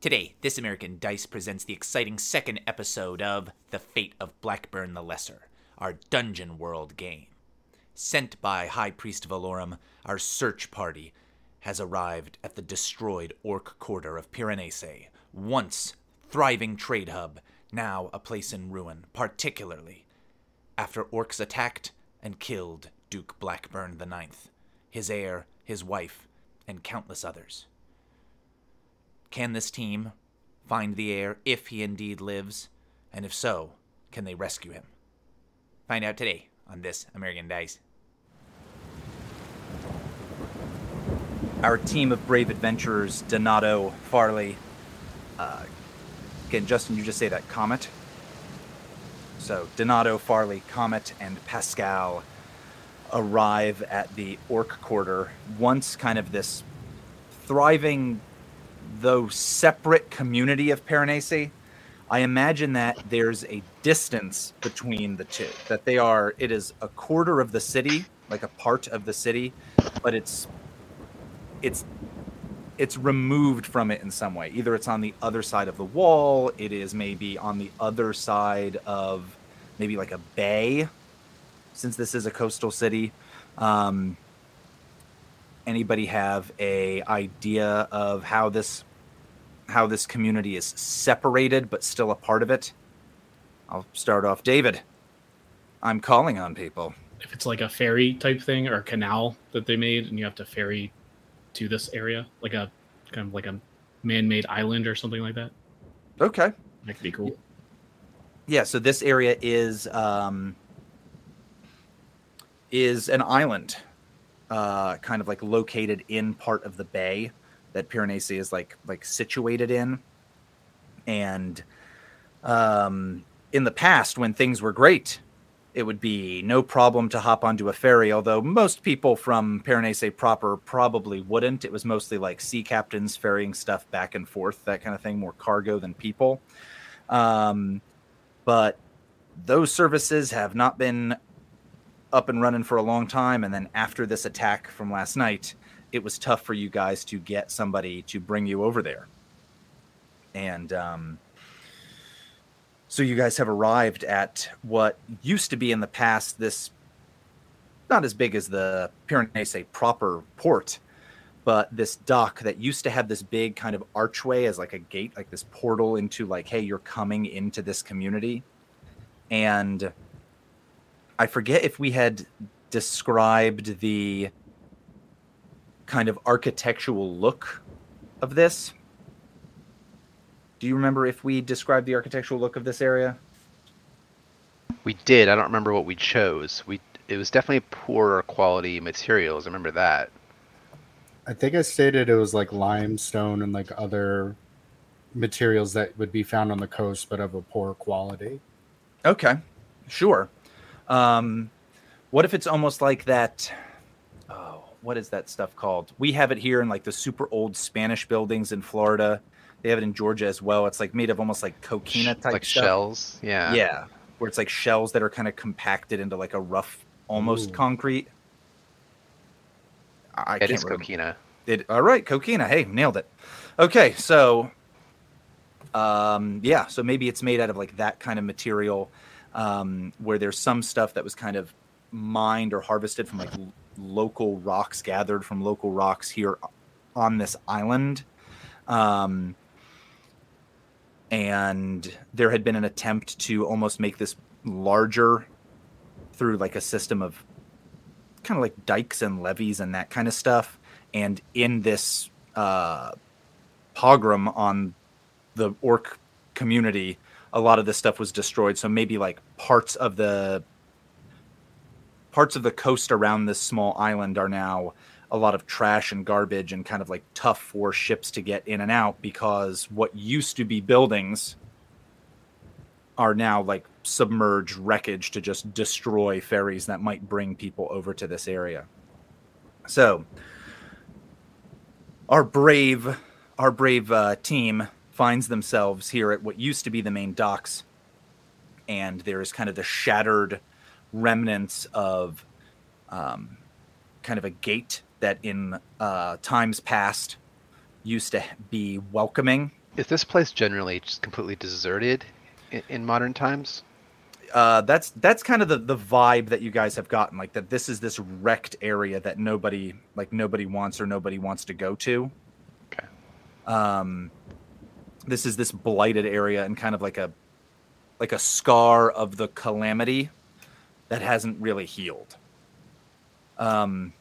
Today, This American Dice presents the exciting second episode of The Fate of Blackburn the Lesser, our Dungeon World game. Sent by High Priest Valorum, our search party has arrived at the destroyed Orc Quarter of Piranesi, once thriving trade hub, now a place in ruin, particularly after orcs attacked and killed Duke Blackburn IX, his heir, his wife, and countless others. Can this team find the heir if he indeed lives? And if so, can they rescue him? Find out today on This American Dice. Our team of brave adventurers, Donato, Farley, uh, again, Justin, you just say that, Comet. So, Donato, Farley, Comet, and Pascal arrive at the Orc Quarter, once kind of this thriving though separate community of Piranesi, I imagine that there's a distance between the two. That they are, it is a quarter of the city, like a part of the city, but it's, it's, it's removed from it in some way. Either it's on the other side of the wall, it is maybe on the other side of maybe like a bay, since this is a coastal city. Um, anybody have a idea of how this how this community is separated but still a part of it? I'll start off. David i'm calling on people. If it's like a ferry type thing or a canal that they made and you have to ferry to this area like a kind of like a man-made island or something like that? Okay. That could be cool. Yeah so this area is um is an island uh, kind of like located in part of the bay that Piranesi is like like situated in. And um, in the past, when things were great, it would be no problem to hop onto a ferry. Although most people from Piranesi proper probably wouldn't. It was mostly like sea captains ferrying stuff back and forth, that kind of thing, more cargo than people. Um, but those services have not been up and running for a long time. And then after this attack from last night, it was tough for you guys to get somebody to bring you over there. And um, so you guys have arrived at what used to be in the past this not as big as the Piranesi proper port, but this dock that used to have this big kind of archway as like a gate, like this portal into like, hey, you're coming into this community. And I forget if we had described the kind of architectural look of this. Do you remember if we described the architectural look of this area? We did. I don't remember what we chose. We it was definitely poorer quality materials. I remember that. I think I stated it was like limestone and like other materials that would be found on the coast, but of a poor quality. Okay, sure. Um, what if it's almost like that? Oh, what is that stuff called? We have it here in like the super old Spanish buildings in Florida. They have it in Georgia as well. It's like made of almost like coquina type like stuff. shells. Yeah. Yeah, where it's like shells that are kind of compacted into like a rough, almost Ooh. concrete. I I It can't is remember. coquina. It all right, coquina. Hey, nailed it. Okay, so um yeah, so maybe it's made out of like that kind of material um where there's some stuff that was kind of mined or harvested from like l- local rocks gathered from local rocks here on this island. Um and there had been an attempt to almost make this larger through like a system of kind of like dikes and levees and that kind of stuff and in this uh, pogrom on the orc community, a lot of this stuff was destroyed. So maybe like parts of the parts of the coast around this small island are now a lot of trash and garbage and kind of like tough for ships to get in and out because what used to be buildings are now like submerged wreckage to just destroy ferries that might bring people over to this area. So, our brave our brave uh, team finds themselves here at what used to be the main docks and there is kind of the shattered remnants of um, kind of a gate that in uh, times past used to be welcoming Is this place generally just completely deserted in, in modern times? uh, that's that's kind of the the vibe that you guys have gotten like that this is this wrecked area that nobody like nobody wants or nobody wants to go to Okay. um this is this blighted area and kind of like a like a scar of the calamity that hasn't really healed um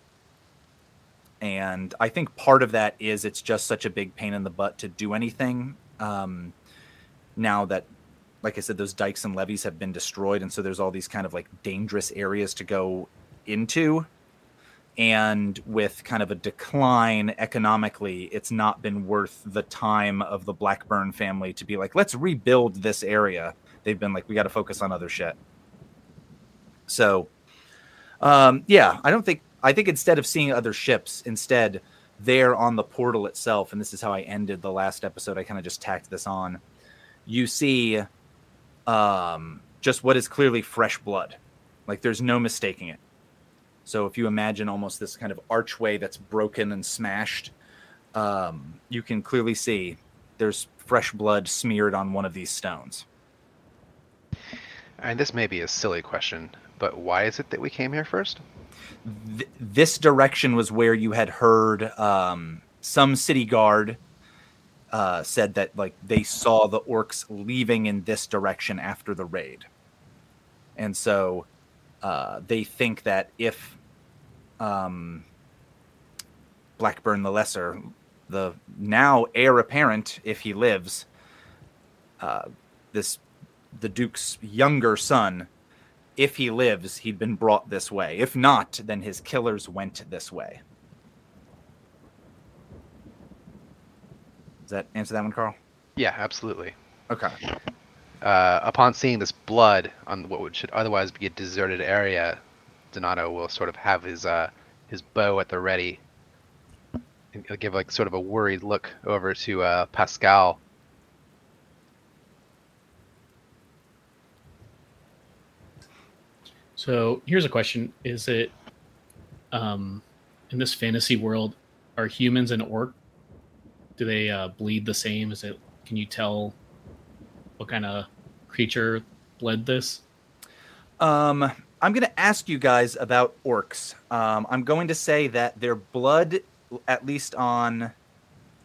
and i think part of that is it's just such a big pain in the butt to do anything um now that like I said, those dikes and levees have been destroyed, and so there's all these kind of like dangerous areas to go into. And with kind of a decline economically, it's not been worth the time of the Blackburn family to be like, let's rebuild this area. They've been like, we got to focus on other shit. So, um, yeah, I don't think, I think instead of seeing other ships, instead, there on the portal itself, and this is how I ended the last episode, I kind of just tacked this on. You see um, just what is clearly fresh blood. Like there's no mistaking it. So if you imagine almost this kind of archway that's broken and smashed, um, you can clearly see there's fresh blood smeared on one of these stones. And this may be a silly question, but why is it that we came here first? Th- this direction was where you had heard um, some city guard uh, said that like they saw the orcs leaving in this direction after the raid, and so uh, they think that if um, Blackburn the Lesser, the now heir apparent, if he lives, uh, this the Duke's younger son, if he lives, he'd been brought this way. If not, then his killers went this way. Does that answer that one, Carl? Yeah, absolutely. Okay. Uh, upon seeing this blood on what should otherwise be a deserted area, Donato will sort of have his uh, his bow at the ready. And he'll give like sort of a worried look over to uh, Pascal. So here's a question: Is it um, in this fantasy world? Are humans and orc? Do they uh, bleed the same? Is it? Can you tell what kind of creature bled this? Um, I'm going to ask you guys about orcs. Um, I'm going to say that their blood, at least on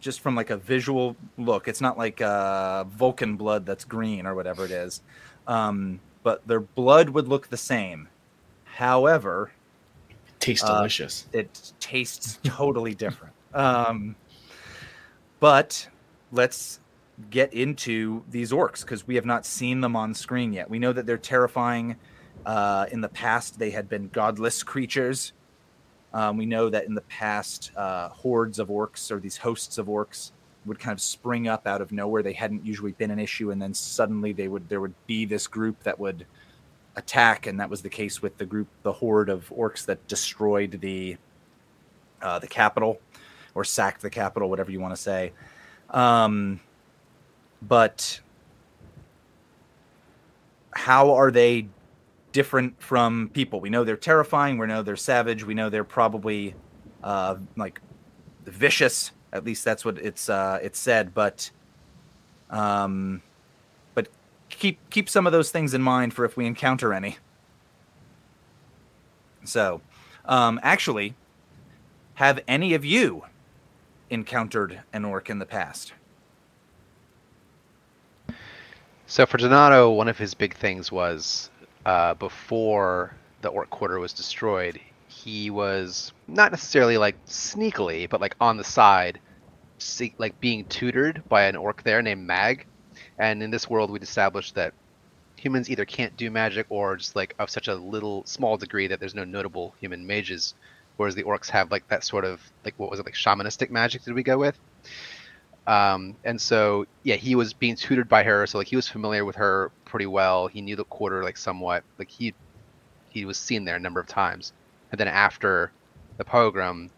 just from like a visual look, it's not like uh, Vulcan blood that's green or whatever it is. Um, but their blood would look the same. However, Tastes Uh, delicious. it tastes totally different. Um, but let's get into these orcs because we have not seen them on screen yet. We know that they're terrifying. Uh, in the past, they had been godless creatures. Um, we know that in the past, uh, hordes of orcs or these hosts of orcs would kind of spring up out of nowhere. They hadn't usually been an issue, and then suddenly they would there would be this group that would attack, and that was the case with the group, the horde of orcs that destroyed the uh, the capital or sacked the capital, whatever you want to say. Um, but how are they different from people? We know they're terrifying. We know they're savage. We know they're probably uh, like vicious. At least that's what it's uh, it's said. But um, but keep keep some of those things in mind for if we encounter any. So, um, actually, have any of you encountered an orc in the past? So for Donato, one of his big things was uh, before the Orc Quarter was destroyed, he was not necessarily like sneakily, but like on the side, see, like being tutored by an orc there named Mag. And in this world, we'd established that humans either can't do magic or just like of such a little small degree that there's no notable human mages, whereas the orcs have like that sort of like what was it like shamanistic magic? Did we go with? Um, and so yeah, he was being tutored by her, so like he was familiar with her pretty well. He knew the quarter like somewhat. Like he he was seen there a number of times. And then after the pogrom,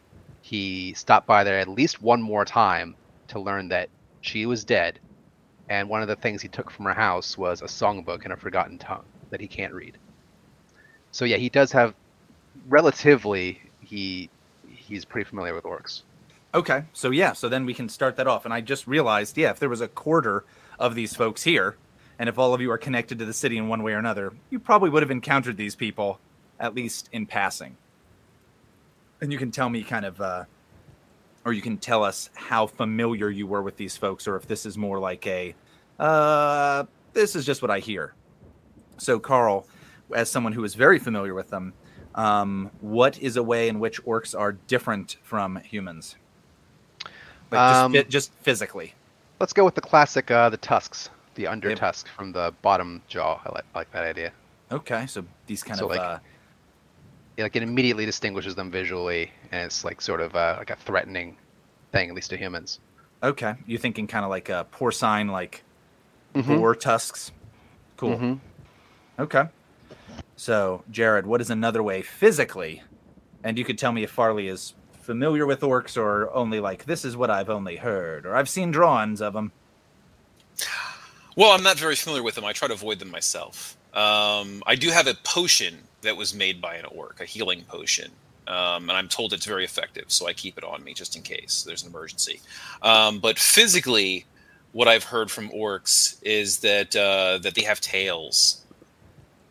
he stopped by there at least one more time to learn that she was dead. And one of the things he took from her house was a songbook in a forgotten tongue that he can't read. So yeah, he does have relatively he he's pretty familiar with orcs. Okay, so yeah, so then we can start that off. And I just realized, yeah, if there was a quarter of these folks here, and if all of you are connected to the city in one way or another, you probably would have encountered these people, at least in passing. And you can tell me kind of, uh, or you can tell us how familiar you were with these folks, or if this is more like a, uh, this is just what I hear. So, Carl, as someone who is very familiar with them, um, what is a way in which orcs are different from humans? Like Um, just, just physically. Let's go with the classic, uh, the tusks, the under Yep. tusk from the bottom jaw. I like, I like that idea. Okay, so these kind So, of like, uh, Yeah, like it immediately distinguishes them visually, and it's like sort of uh, like a threatening thing, at least to humans. okay. you're thinking kind of like a porcine, like Mhm. boar tusks? Cool. Mhm. Okay. So, Jared, what is another way physically? And you could tell me if Farley is familiar with orcs or only like this is what I've only heard or I've seen drawings of them. Well, I'm not very familiar with them. I try to avoid them myself. Um, I do have a potion that was made by an orc, a healing potion, um, and I'm told it's very effective, so I keep it on me just in case there's an emergency. Um, but physically, what I've heard from orcs is that uh, that they have tails.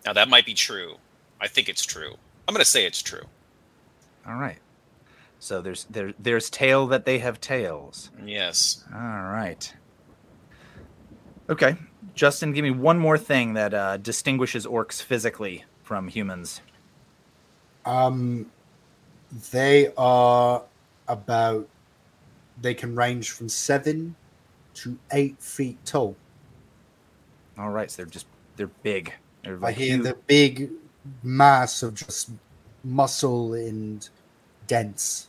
Now that might be true. I think it's true. I'm going to say it's true. All right. So there's there there's tail that they have tails. Yes. All right. Okay. Justin, give me one more thing that uh, distinguishes orcs physically from humans. Um, they are about. They can range from seven to eight feet tall. All right, so they're just they're big. They're I hear huge- the big mass of just muscle and dense.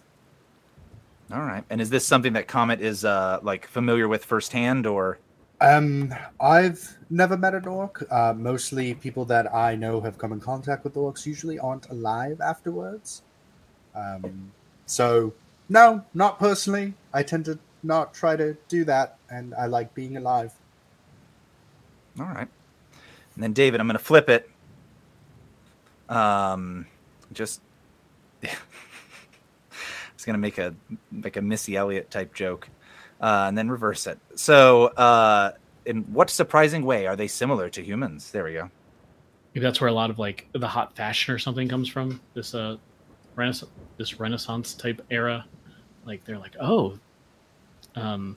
All right. And is this something that Comet is uh like familiar with firsthand or Um, I've never met an orc. Uh, mostly people that I know have come in contact with orcs usually aren't alive afterwards. Um, so no, not personally. I tend to not try to do that, and I like being alive. All right. And then David, I'm going to flip it. Um just going to make a like a Missy Elliott type joke. Uh, and then reverse it. So, uh, in what surprising way are they similar to humans? There we go. Maybe that's where a lot of like the hot fashion or something comes from. This uh, renaissance, this Renaissance type era. Like they're like, oh, um,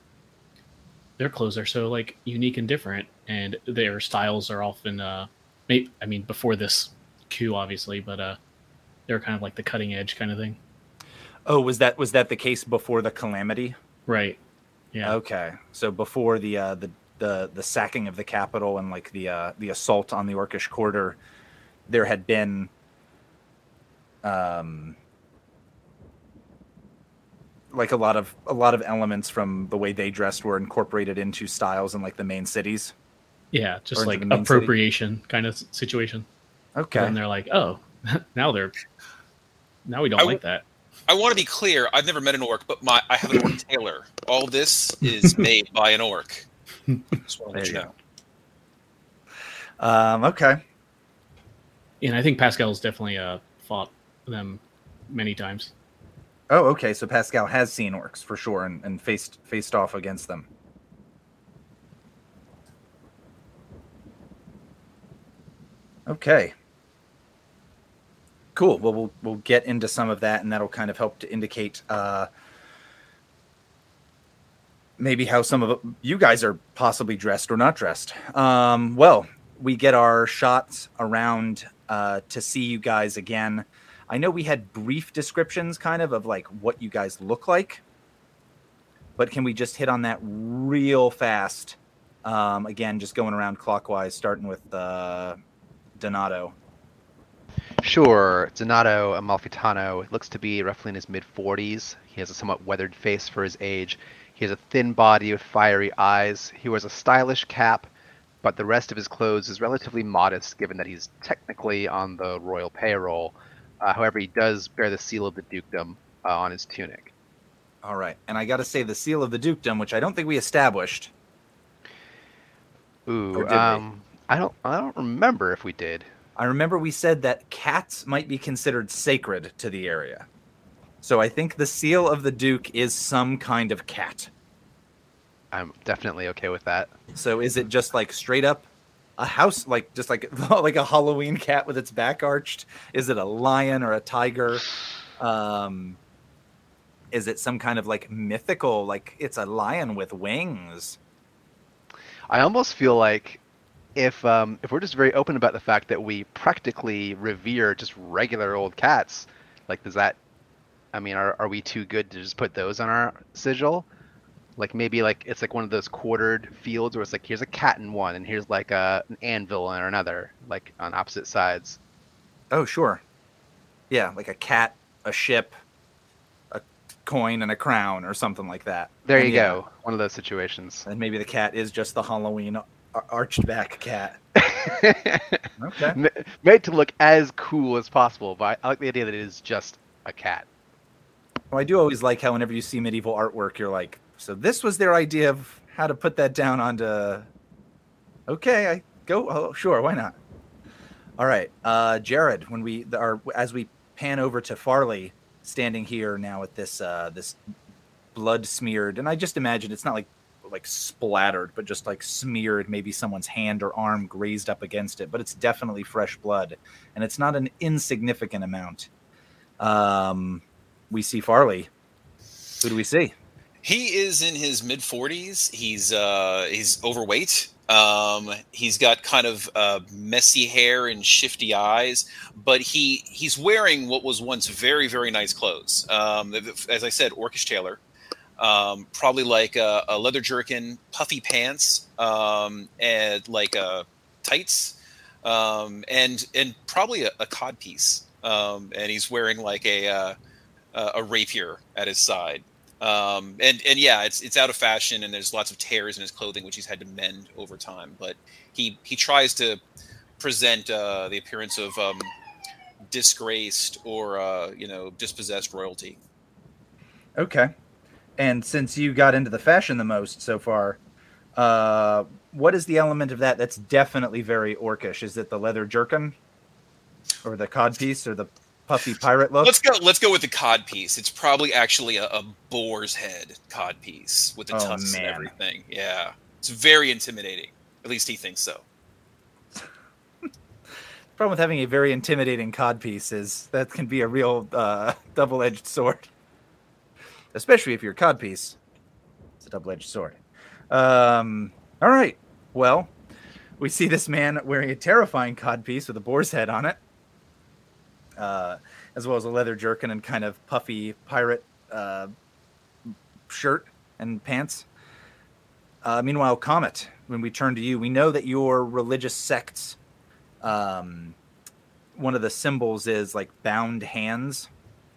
their clothes are so like unique and different, and their styles are often uh, maybe I mean before this coup obviously, but uh, they're kind of like the cutting edge kind of thing. Oh, was that was that the case before the calamity? Right. Yeah. Okay, so before the uh, the the the sacking of the capital and like the uh, the assault on the Orcish quarter, there had been um like a lot of a lot of elements from the way they dressed were incorporated into styles in like the main cities. Yeah. Just like the main city. appropriation kind of situation. Okay. And they're like, oh, now they're now we don't I like w- that. I want to be clear. I've never met an orc, but my I have an orc tailor. All this is made by an orc. Just want to let you you know. Um, okay. And I think Pascal's definitely uh, fought them many times. Oh, okay. So Pascal has seen orcs for sure and, and faced faced off against them. Okay. Cool. Well, we'll we'll get into some of that, and that'll kind of help to indicate uh, maybe how some of you guys are possibly dressed or not dressed. Um, well, we get our shots around uh, to see you guys again. I know we had brief descriptions, kind of, of like what you guys look like, but can we just hit on that real fast? Um, again, just going around clockwise, starting with uh, Donato. Sure, Donato Amalfitano looks to be roughly in his mid 40s. He has a somewhat weathered face for his age. He has a thin body with fiery eyes. He wears a stylish cap, but the rest of his clothes is relatively modest given that he's technically on the royal payroll. Uh, however, he does bear the seal of the dukedom uh, on his tunic. All right, and I got to say the seal of the dukedom, which I don't think we established. Ooh, we? um, I don't, I don't remember if we did. I remember we said that cats might be considered sacred to the area. So I think the seal of the Duke is some kind of cat. I'm definitely okay with that. So is it just like straight up a house, like just like like a Halloween cat with its back arched? Is it a lion or a tiger? Um, is it some kind of like mythical, like it's a lion with wings? I almost feel like if um, if we're just very open about the fact that we practically revere just regular old cats, like does that? I mean, are are we too good to just put those on our sigil? Like maybe like it's like one of those quartered fields where it's like here's a cat in one and here's like a, an anvil in another, like on opposite sides. Oh, sure. Yeah, like a cat, a ship, a coin, and a crown, or something like that. There And you yeah, go. One of those situations. And maybe the cat is just the Halloween arched back cat. Okay. Made to look as cool as possible, but I like the idea that it is just a cat. Well, I do always like how whenever you see medieval artwork, you're like, so this was their idea of how to put that down onto. Okay, I go. Oh, sure, why not? All right, uh, Jared. When we are as we pan over to Farley, standing here now with this uh, this blood smeared, and I just imagine it's not like like splattered, but just like smeared. Maybe someone's hand or arm grazed up against it, but it's definitely fresh blood, and it's not an insignificant amount. Um, we see Farley. Who do we see? He is in his mid 40s. He's uh, he's overweight. Um, he's got kind of uh, messy hair and shifty eyes, but he he's wearing what was once very very nice clothes. Um, as I said, orcish tailor, um, probably like a, a leather jerkin, puffy pants, um, and like tights, um, and and probably a, a cod piece. Um, and he's wearing like a uh, a rapier at his side um, and and yeah, it's it's out of fashion, and there's lots of tears in his clothing, which he's had to mend over time. But he he tries to present uh, the appearance of um, disgraced or uh, you know dispossessed royalty. Okay. And since you got into the fashion the most so far, uh, what is the element of that that's definitely very orcish? Is it the leather jerkin, or the codpiece, or the puffy pirate look? Let's go. Let's go with the cod piece. It's probably actually a, a boar's head cod piece with the Oh, tusks man. and everything. Yeah, it's very intimidating. At least he thinks so. problem with having a very intimidating codpiece is that can be a real uh, double-edged sword, especially if you're a codpiece. It's a double-edged sword. Um, all right. Well, we see this man wearing a terrifying codpiece with a boar's head on it, uh, as well as a leather jerkin and kind of puffy pirate uh, shirt and pants. Uh, meanwhile, Comet, when we turn to you, we know that your religious sects um, one of the symbols is like bound hands,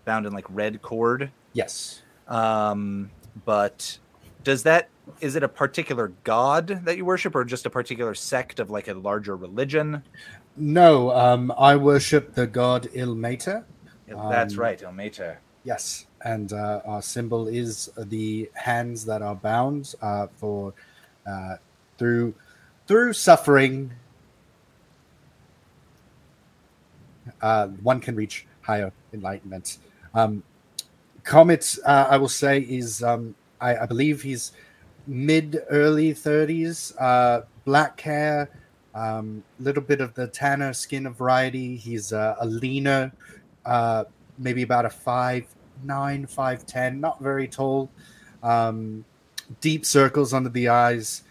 bound in like red cord. Yes. Um, but does that is it a particular god that you worship, or just a particular sect of like a larger religion? No, um, I worship the god Ilmater. That's Um, right, Ilmater. Yes, and uh, our symbol is the hands that are bound uh, for uh, through through suffering. Uh, one can reach higher enlightenment. Um, Comet, uh, I will say, is um, I, I believe he's mid early thirties, uh, black hair, um, little bit of the tanner skin of variety. He's uh, a leaner, uh, maybe about a five nine, five ten, not very tall. Um, deep circles under the eyes,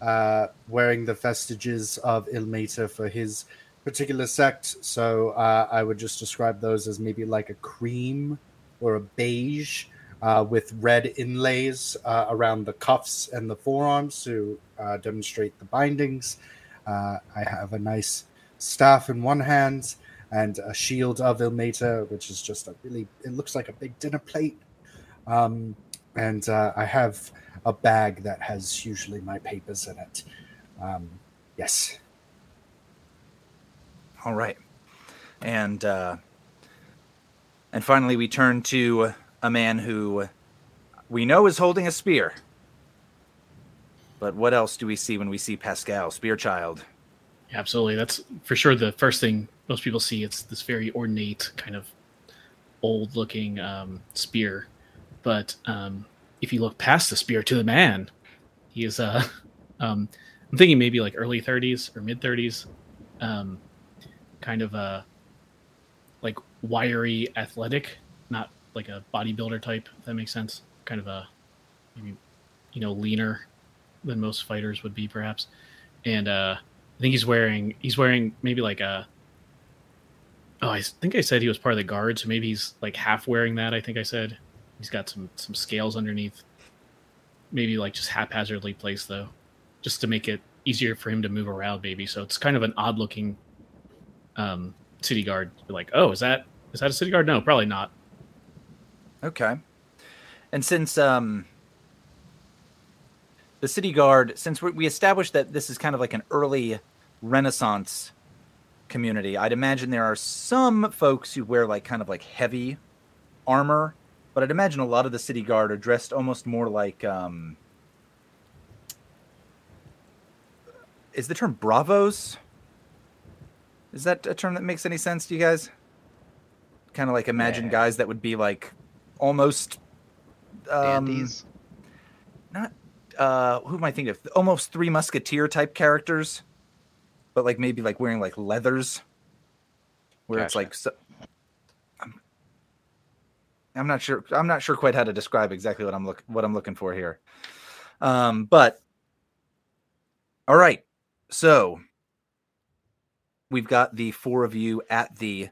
uh, wearing the vestiges of Ilmater for his particular sect. So uh, I would just describe those as maybe like a cream or a beige uh, with red inlays uh, around the cuffs and the forearms to uh, demonstrate the bindings. Uh, I have a nice staff in one hand and a shield of Ilmater, which is just a really, it looks like a big dinner plate. Um, and uh, I have a bag that has usually my papers in it. Um, yes. All right, and uh, and finally we turn to a man who we know is holding a spear. But what else do we see when we see Pascal, Spear Child? Absolutely. That's for sure the first thing most people see. It's this very ornate kind of old looking um, spear, but um, if you look past the spear to the man, he is uh, um, I'm thinking maybe like early 30s or mid 30s, um, kind of a like wiry, athletic, not like a bodybuilder type. That makes sense. Kind of a maybe you know leaner than most fighters would be perhaps, and uh, I think he's wearing he's wearing maybe like a oh I think I said he was part of the guard, so maybe he's like half wearing that. I think I said he's got some some scales underneath. Maybe like just haphazardly placed though, just to make it easier for him to move around. Maybe so it's kind of an odd looking um, city guard. You're like, oh, is that is that a city guard? No, probably not. Okay. And since um, the city guard, since we established that this is kind of like an early Renaissance community, I'd imagine there are some folks who wear like kind of like heavy armor, but I'd imagine a lot of the city guard are dressed almost more like. Um, is the term bravos? Is that a term that makes any sense to you guys? Kind of like imagine Yeah. guys that would be like almost um, Dandies. not uh who am I thinking of? Almost three musketeer type characters, but like maybe like wearing like leathers, where it's like so, I'm, I'm not sure. I'm not sure quite how to describe exactly what I'm look what I'm looking for here. Um, but all right, so we've got the four of you at the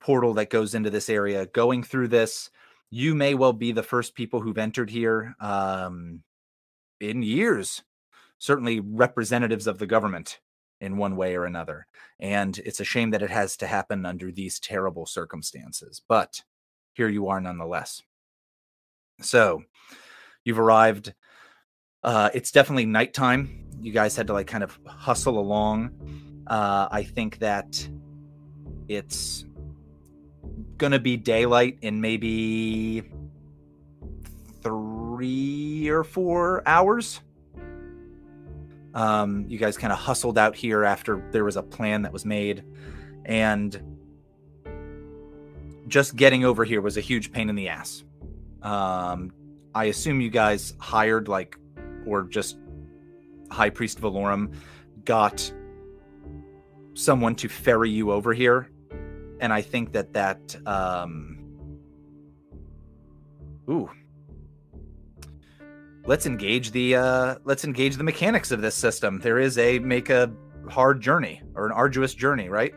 portal that goes into this area. Going through this, you may well be the first people who've entered here um, in years. Certainly, representatives of the government in one way or another. And it's a shame that it has to happen under these terrible circumstances. But here you are nonetheless. So you've arrived. Uh, it's definitely nighttime. You guys had to like kind of hustle along. Uh, I think that it's gonna be daylight in maybe three or four hours. Um, you guys kind of hustled out here after there was a plan that was made, and just getting over here was a huge pain in the ass. Um, I assume you guys hired like, or just High Priest Valorum got someone to ferry you over here, and I think that that um, ooh. Let's engage the uh let's engage the mechanics of this system. There is a make a hard journey or an arduous journey right?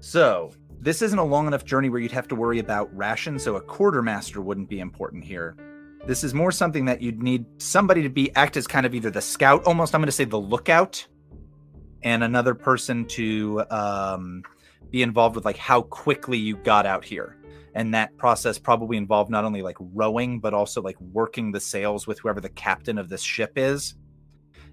So this isn't a long enough journey where you'd have to worry about ration, so a quartermaster wouldn't be important here. This is more something that you'd need somebody to be act as kind of either the scout almost i'm going to say the lookout and another person to um, be involved with like how quickly you got out here. And that process probably involved not only like rowing but also like working the sails with whoever the captain of this ship is.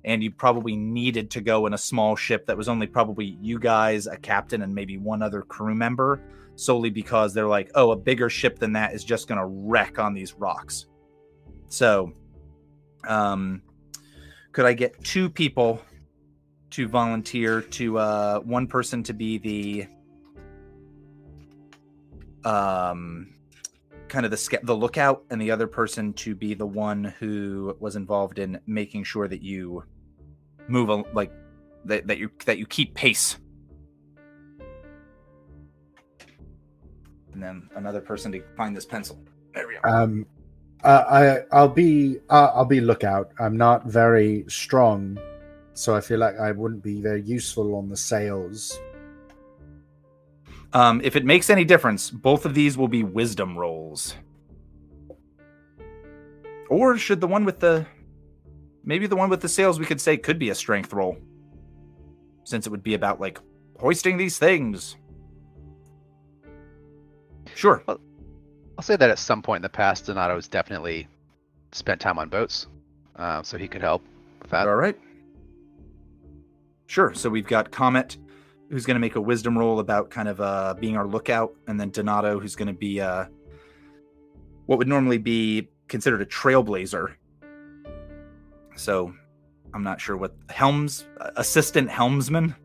And you probably needed to go in a small ship that was only probably you guys a captain and maybe one other crew member solely because they're like oh a bigger ship than that is just going to wreck on these rocks. So um could i get two people to volunteer to uh one person to be the um kind of the the lookout and the other person to be the one who was involved in making sure that you move a, like that, that you that you keep pace and then another person to find this pencil there we go Um, uh, I I'll be uh, I'll be lookout. I'm not very strong, so I feel like I wouldn't be very useful on the sails. Um if it makes any difference both of these will be wisdom rolls. Or should the one with the maybe the one with the sails we could say could be a strength roll since it would be about like hoisting these things. Sure. I'll say that at some point in the past, Donato's definitely spent time on boats, uh, so he could help with that. all right. Sure. So we've got comet who's going to make a wisdom roll about kind of uh being our lookout and then donato who's going to be uh what would normally be considered a trailblazer so i'm not sure what helms assistant helmsman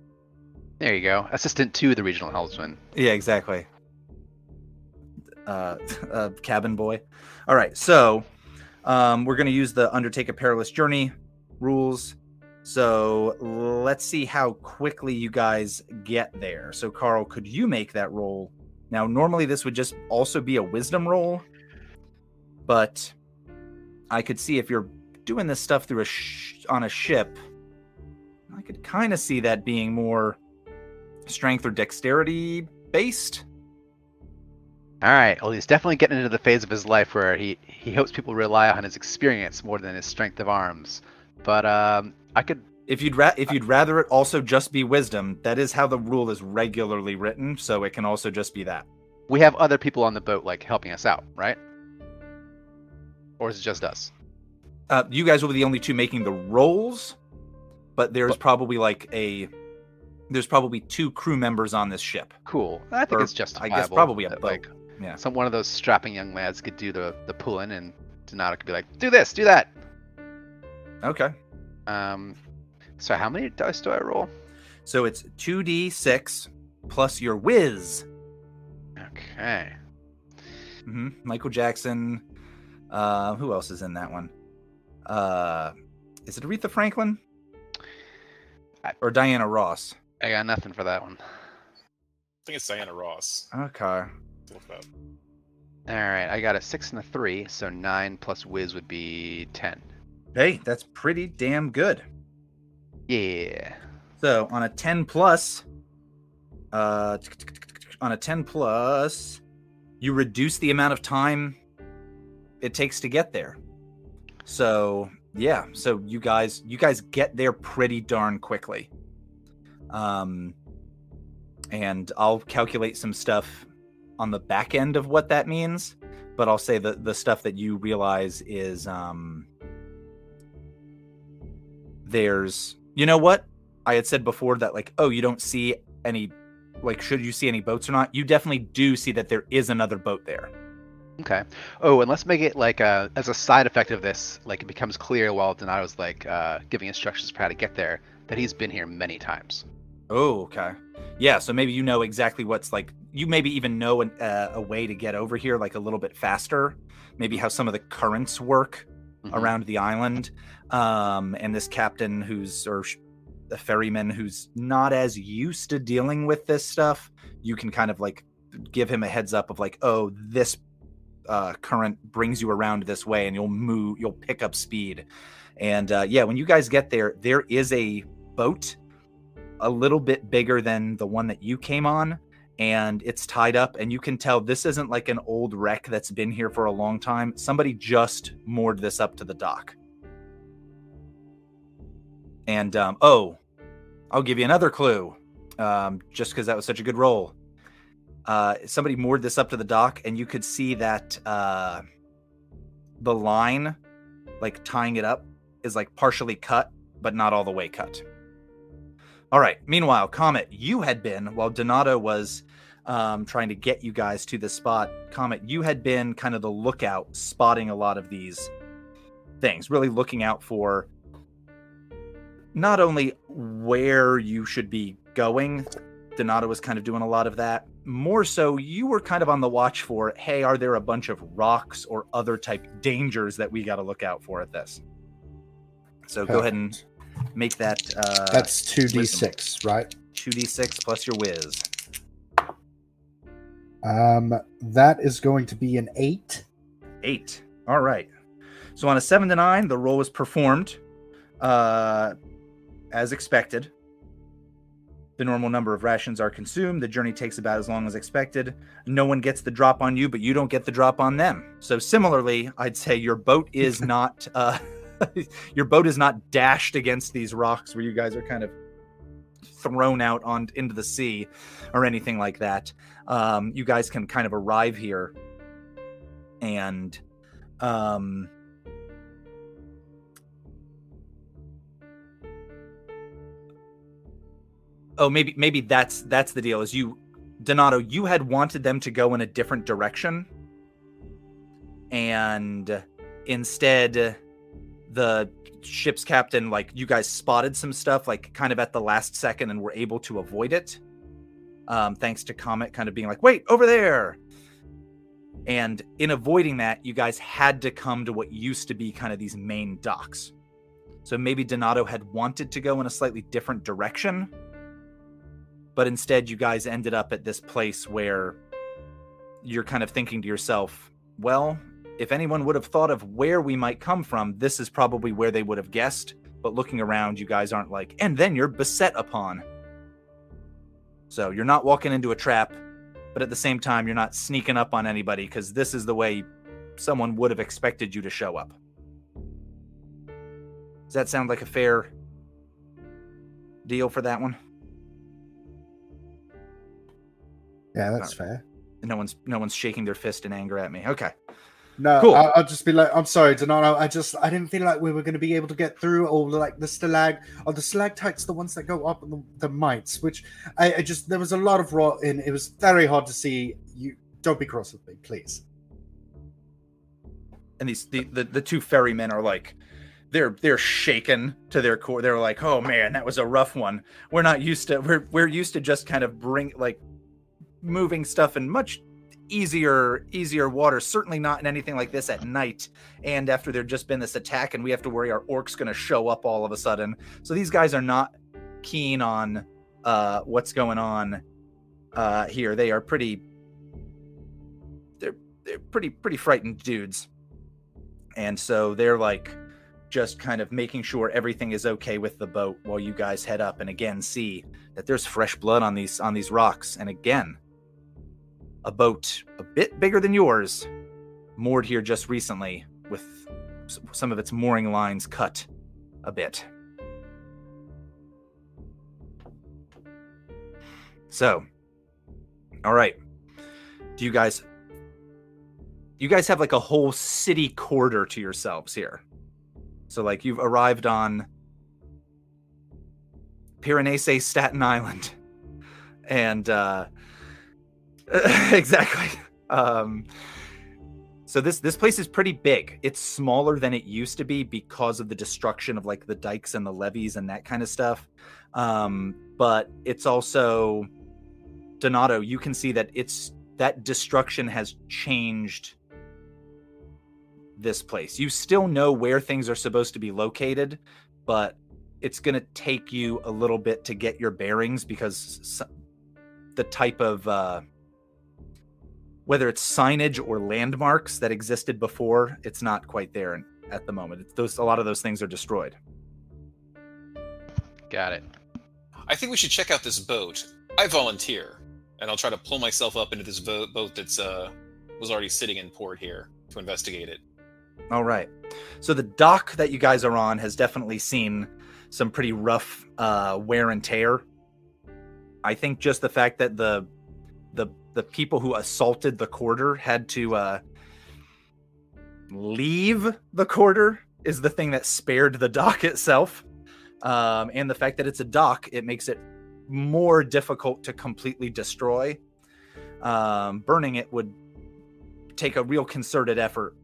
There you go. Assistant to the regional helmsman. Yeah, exactly. uh, uh, cabin boy. All right, so um, we're going to use the undertake a perilous journey rules. So let's see how quickly you guys get there. So Carl, could you make that roll? Now, normally this would just also be a wisdom roll, but I could see if you're doing this stuff through a sh- on a ship, I could kind of see that being more strength or dexterity based. All right. Well, he's definitely getting into the phase of his life where he he hopes people rely on his experience more than his strength of arms. But um, I could. If you'd ra- if you'd rather it also just be wisdom, that is how the rule is regularly written, so it can also just be that. We have other people on the boat like helping us out, right? Or is it just us? Uh, you guys will be the only two making the rolls, but there's But- probably like a there's probably two crew members on this ship. Cool. I think Or, it's I guess probably a boat. like Yeah. some one of those strapping young lads could do the the pulling, and Donato could be like, "Do this, do that." Okay. Um, so how many dice do I roll? So it's 2d6 plus your whiz. Okay. hmm Michael Jackson. Uh, who else is in that one? Uh, is it Aretha Franklin? I- Or Diana Ross? I got nothing for that one. I think it's Diana Ross. Okay. Look it. All right, I got a six and a three, so nine plus whiz would be ten. Hey, that's pretty damn good. Yeah. So on a 10 plus, uh, on a 10 plus, you reduce the amount of time it takes to get there. So yeah, so you guys, you guys get there pretty darn quickly. Um, and I'll calculate some stuff on the back end of what that means, but I'll say that the stuff that you realize is, um, there's, you know what? I had said before that like, oh, you don't see any like should you see any boats or not? You definitely do see that there is another boat there. Okay. Oh, and let's make it like uh as a side effect of this, like it becomes clear while Donato's like uh, giving instructions for how to get there that he's been here many times. Oh, okay. Yeah, so maybe you know exactly what's like you maybe even know an, uh, a way to get over here like a little bit faster. Maybe how some of the currents work Mhm. around the island. Um, and this captain who's or the ferryman who's not as used to dealing with this stuff, you can kind of like give him a heads up of like, oh, this uh, current brings you around this way, and you'll move, you'll pick up speed. And uh, yeah, when you guys get there, there is a boat a little bit bigger than the one that you came on and it's tied up and you can tell this isn't like an old wreck that's been here for a long time. Somebody just moored this up to the dock. And um, oh i'll give you another clue um, just because that was such a good roll. Uh, somebody moored this up to the dock and you could see that uh, the line like tying it up is like partially cut but not all the way cut. All right. Meanwhile, Comet, you had been while Donato was um, trying to get you guys to the spot. Comet, you had been kind of the lookout, spotting a lot of these things, really looking out for not only where you should be going. Donato was kind of doing a lot of that. More so, you were kind of on the watch for, hey, are there a bunch of rocks or other type dangers that we got to look out for at this? So go ahead and make that. Uh, That's two d six, right? 2d6 plus your whiz. Um, that is going to be an eight. Eight. All right. So on a seven to nine, the roll was performed uh, as expected. The normal number of rations are consumed. The journey takes about as long as expected. No one gets the drop on you, but you don't get the drop on them. So similarly, I'd say your boat is not uh, your boat is not dashed against these rocks where you guys are kind of thrown out on into the sea or anything like that. Um, you guys can kind of arrive here and um oh maybe maybe that's that's the deal is you donato you had wanted them to go in a different direction and instead the ship's captain like you guys spotted some stuff like kind of at the last second and were able to avoid it um thanks to comet kind of being like wait over there And in avoiding that, you guys had to come to what used to be kind of these main docks. So maybe Donato had wanted to go in a slightly different direction, but instead you guys ended up at this place where you're kind of thinking to yourself, well, if anyone would have thought of where we might come from, this is probably where they would have guessed. But looking around, you guys aren't like, and then you're beset upon. So you're not walking into a trap, but at the same time, you're not sneaking up on anybody because this is the way someone would have expected you to show up. Does that sound like a fair deal for that one? Yeah, that's fair. No one's no one's shaking their fist in anger at me. Okay. No, Cool. I'll, I'll just be like, I'm sorry, Donato. I just, I didn't feel like we were going to be able to get through all the, like the stalag or the stalactites, the ones that go up, the, the mites. Which I, I just, there was a lot of rot in. It was very hard to see. You don't be cross with me, please. and these the, the the two ferrymen are like they're they're shaken to their core they're like oh man that was a rough one we're not used to we're we're used to just kind of bring like moving stuff in much easier easier water certainly not in anything like this at night. And after there just been this attack and we have to worry our orc's going to show up all of a sudden. So these guys are not keen on uh what's going on uh here. They are pretty they're they're pretty pretty frightened dudes. And so they're like just kind of making sure everything is okay with the boat while you guys head up and again see that there's fresh blood on these on these rocks. And again a boat a bit bigger than yours moored here just recently with some of its mooring lines cut a bit so all right do you guys you guys have like a whole city quarter to yourselves here. So like you've arrived on Piranesi, Staten Island. And uh exactly. Um so this this place is pretty big. It's smaller than it used to be because of the destruction of like the dikes and the levees and that kind of stuff. Um but it's also Donato, you can see that it's that destruction has changed this place. You still know where things are supposed to be located, but it's going to take you a little bit to get your bearings because the type of uh, whether it's signage or landmarks that existed before, it's not quite there at the moment. It's those a lot of those things are destroyed. Got it. I think we should check out this boat. I volunteer, and I'll try to pull myself up into this boat, boat that's uh was already sitting in port here to investigate it. All right. So the dock that you guys are on has definitely seen some pretty rough uh, wear and tear. I think just the fact that the the the people who assaulted the quarter had to uh, leave the quarter is the thing that spared the dock itself. Um, and the fact that it's a dock, it makes it more difficult to completely destroy. Um, burning it would take a real concerted effort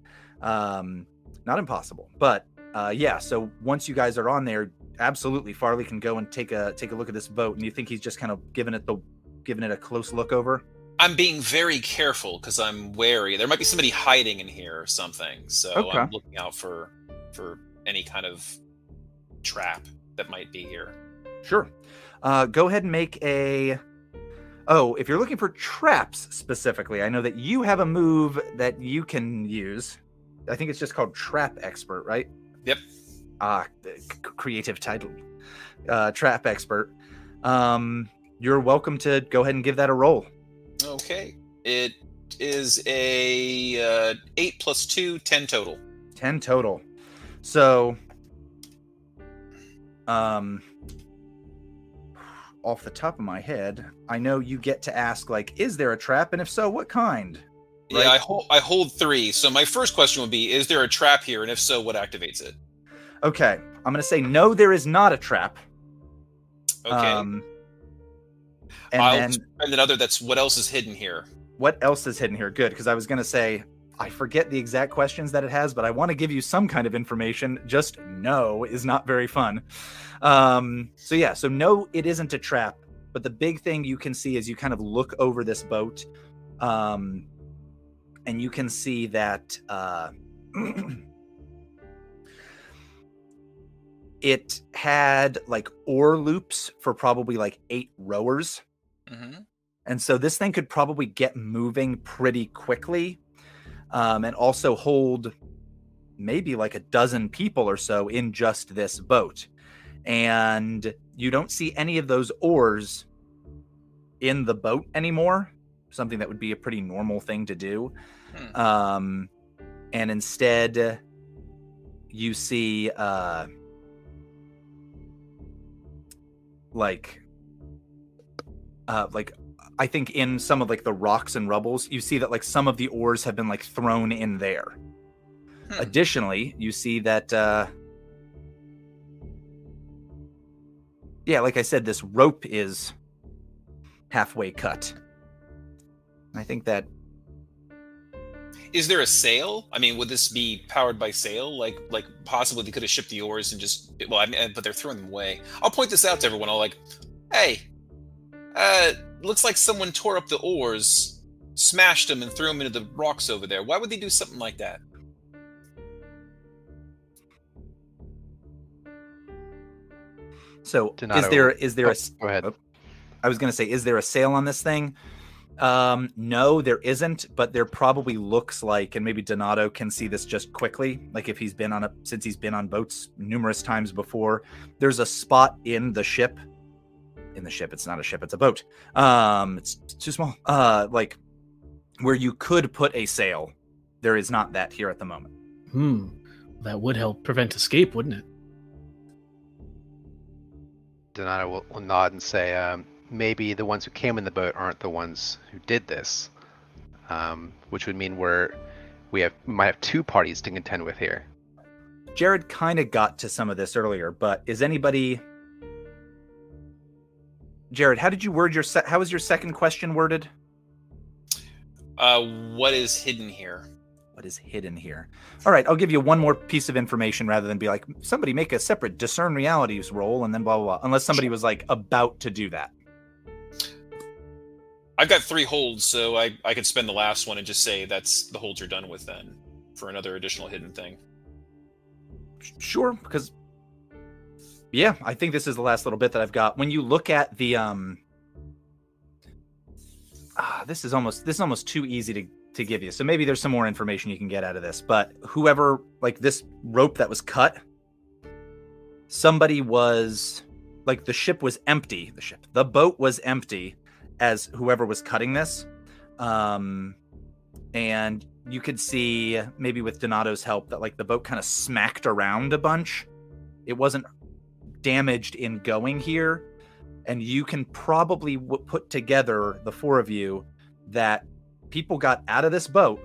um not impossible but uh yeah so once you guys are on there absolutely farley can go and take a take a look at this boat and you think he's just kind of giving it the giving it a close look over I'm being very careful because I'm wary. There might be somebody hiding in here or something, so Okay. I'm looking out for for any kind of trap that might be here. sure uh go ahead and make a oh if you're looking for traps specifically i know that you have a move that you can use i think it's just called trap expert right Yep. ah creative title uh trap expert um you're welcome to go ahead and give that a roll Okay, it is a uh, eight plus two, ten total. 10 total. So um off the top of my head, I know you get to ask like is there a trap and if so what kind? Yeah, I hold I hold three. So my first question would be: Is there a trap here, and if so, what activates it? Okay, I'm going to say no there is not a trap. Okay, Um and I'll then spend another. That's what else is hidden here. what else is hidden here? Good, because I was going to say I forget the exact questions that it has, but I want to give you some kind of information. Just no is not very fun. Um, so yeah, so no, it isn't a trap. But the big thing you can see as you kind of look over this boat, um, and you can see that uh, it had like oar loops for probably like eight rowers. Hmm And so this thing could probably get moving pretty quickly um, and also hold maybe like a dozen people or so in just this boat. And you don't see any of those oars in the boat anymore, something that would be a pretty normal thing to do. Hmm. Um, and instead, you see uh, like uh, like I think in some of like the rocks and rubbles, you see that like some of the oars have been like thrown in there. Hmm. Additionally, you see that uh Yeah, like I said, this rope is halfway cut. I think that Is there a sail? I mean, would this be powered by sail? Like, like possibly they could have shipped the oars and just well, I mean, but they're throwing them away. I'll point this out to everyone. I'll like, hey, uh, looks like someone tore up the oars, smashed them, and threw them into the rocks over there. Why would they do something like that? so is there is there Oh, a s- go ahead. oh, I was going to say is there a sail on this thing? Um no, there isn't, but there probably looks like and maybe Donato can see this just quickly, like if he's been on a since he's been on boats numerous times before. There's a spot in the ship in the ship, it's not a ship, it's a boat. Um it's too small. Uh like where you could put a sail. There is not that here at the moment. Hmm. That would help prevent escape, wouldn't it? Donato will, will nod and say, um, maybe the ones who came in the boat aren't the ones who did this, um, which would mean we're we have we might have two parties to contend with here. Jared kind of got to some of this earlier, but is anybody Jared, how did you word your se- how was your second question worded? Uh, what is hidden here? What is hidden here? All right, I'll give you one more piece of information rather than be like somebody make a separate discern realities roll and then blah blah blah. Unless somebody was like about to do that. I've got three holds, so I I could spend the last one and just say that's the holds are done with then for another additional hidden thing. Sure, because yeah, I think this is the last little bit that I've got. When you look at the um ah, this is almost this is almost too easy to to give you. So maybe there's some more information you can get out of this. But whoever like this rope that was cut, somebody was like the ship was empty. The ship, the boat was empty as whoever was cutting this. Um and you could see maybe with Donato's help that like the boat kind of smacked around a bunch. It wasn't damaged in going here, and you can probably w- put together the four of you that people got out of this boat.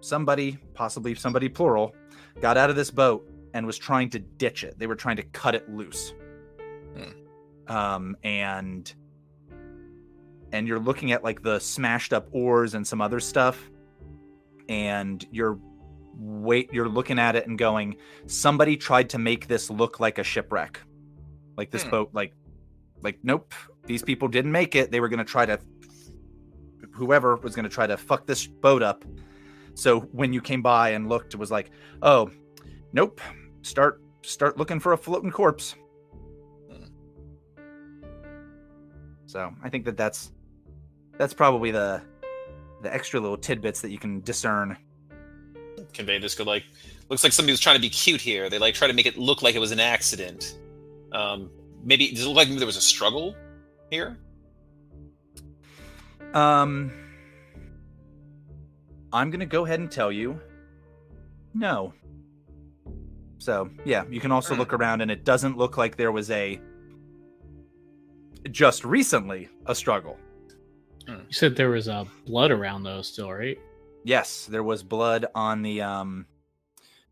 Somebody, possibly somebody plural, got out of this boat and was trying to ditch it. They were trying to cut it loose. Um, and and you're looking at like the smashed up oars and some other stuff and you're wait you're looking at it and going somebody tried to make this look like a shipwreck. Like this Hmm. boat like like nope these people didn't make it. They were going to try to whoever was going to try to fuck this boat up. So when you came by and looked it was like oh nope start start looking for a floating corpse. So i think that that's that's probably the the extra little tidbits that you can discern Convey this could like looks like somebody was trying to be cute here. They like try to make it look like it was an accident. Um, maybe does it look like maybe there was a struggle here? Um, I'm gonna go ahead and tell you, no. So yeah, you can also Hmm. look around, and it doesn't look like there was a just recently a struggle. You said there was uh, blood around though still, right? Yes, there was blood on the um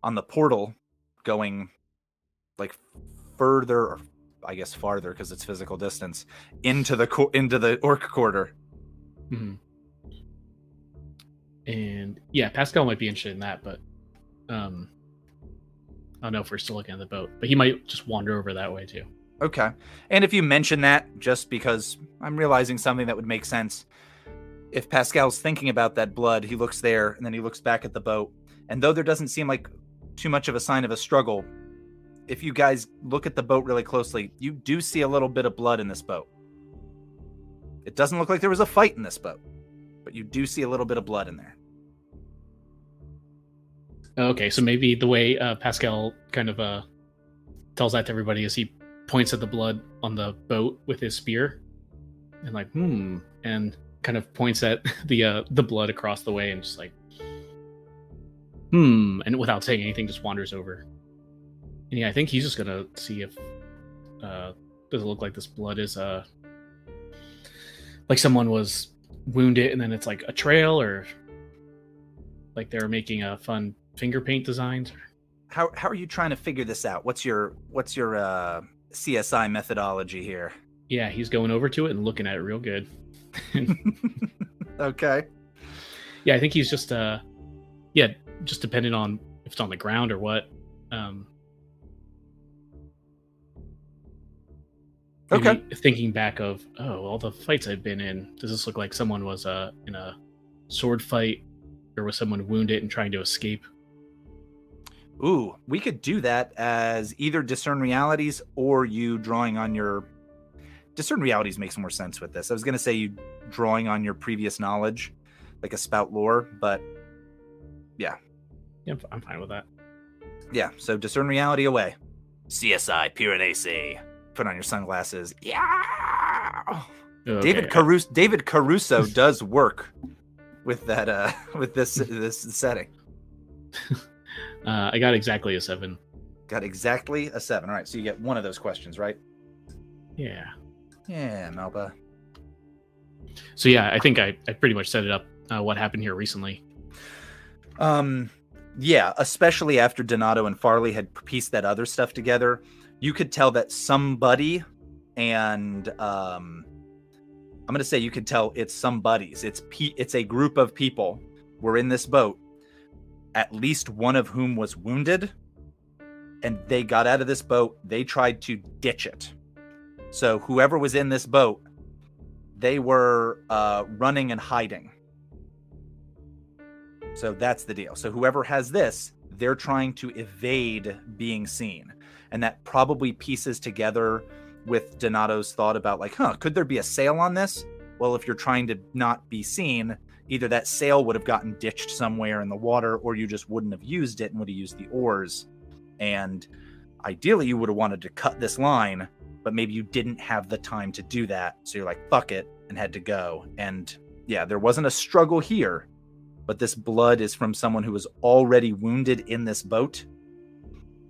on the portal going like further, or I guess farther because it's physical distance into the co- into the orc quarter. hmm And yeah, Pascal might be interested in that, but um, I don't know if we're still looking at the boat. But he might just wander over that way too. Okay. And if you mention that, just because I'm realizing something that would make sense, if Pascal's thinking about that blood, he looks there and then he looks back at the boat. And though there doesn't seem like too much of a sign of a struggle, if you guys look at the boat really closely, you do see a little bit of blood in this boat. It doesn't look like there was a fight in this boat, but you do see a little bit of blood in there. Okay, so maybe the way uh, Pascal kind of uh, tells that to everybody is he points at the blood on the boat with his spear, and like, hmm, and kind of points at the uh, the blood across the way, and just like, hmm, and without saying anything, just wanders over. And yeah, I think he's just gonna see if uh, does it look like this blood is uh like someone was wounded, and then it's like a trail, or like they're making a fun finger paint designs. How how are you trying to figure this out? What's your what's your uh, CSI methodology here? Yeah, he's going over to it and looking at it real good. okay. Yeah, I think he's just uh yeah, just depending on if it's on the ground or what. Um Okay. Thinking back of oh, all the fights I've been in, does this look like someone was uh in a sword fight or was someone wounded and trying to escape? Ooh, we could do that as either discern realities or you drawing on your discern realities makes more sense with this. I was gonna say you drawing on your previous knowledge, like a spout lore, but Yeah, I'm, I'm fine with that. yeah. So discern reality away. CSI Piranesi. Put on your sunglasses. Yeah. Okay, David I- Caruso. David Caruso does work with that. Uh, with this this setting. uh, I got exactly a seven. Got exactly a seven. All right, so you get one of those questions, right? Yeah. Yeah, Melba. So yeah, I think I, I pretty much set it up uh, what happened here recently. Um, yeah, especially after Donato and Farley had pieced that other stuff together, you could tell that somebody and um, I'm gonna say you could tell it's somebody's. It's pe- it's a group of people were in this boat, at least one of whom was wounded, and they got out of this boat. They tried to ditch it. So whoever was in this boat, they were uh, running and hiding. So that's the deal. So whoever has this, they're trying to evade being seen. And that probably pieces together with Donato's thought about like, huh, could there be a sail on this? Well, if you're trying to not be seen, either that sail would have gotten ditched somewhere in the water or you just wouldn't have used it and would have used the oars. And ideally you would have wanted to cut this line, but maybe you didn't have the time to do that. So you're like, fuck it, and had to go. And yeah, there wasn't a struggle here but this blood is from someone who was already wounded in this boat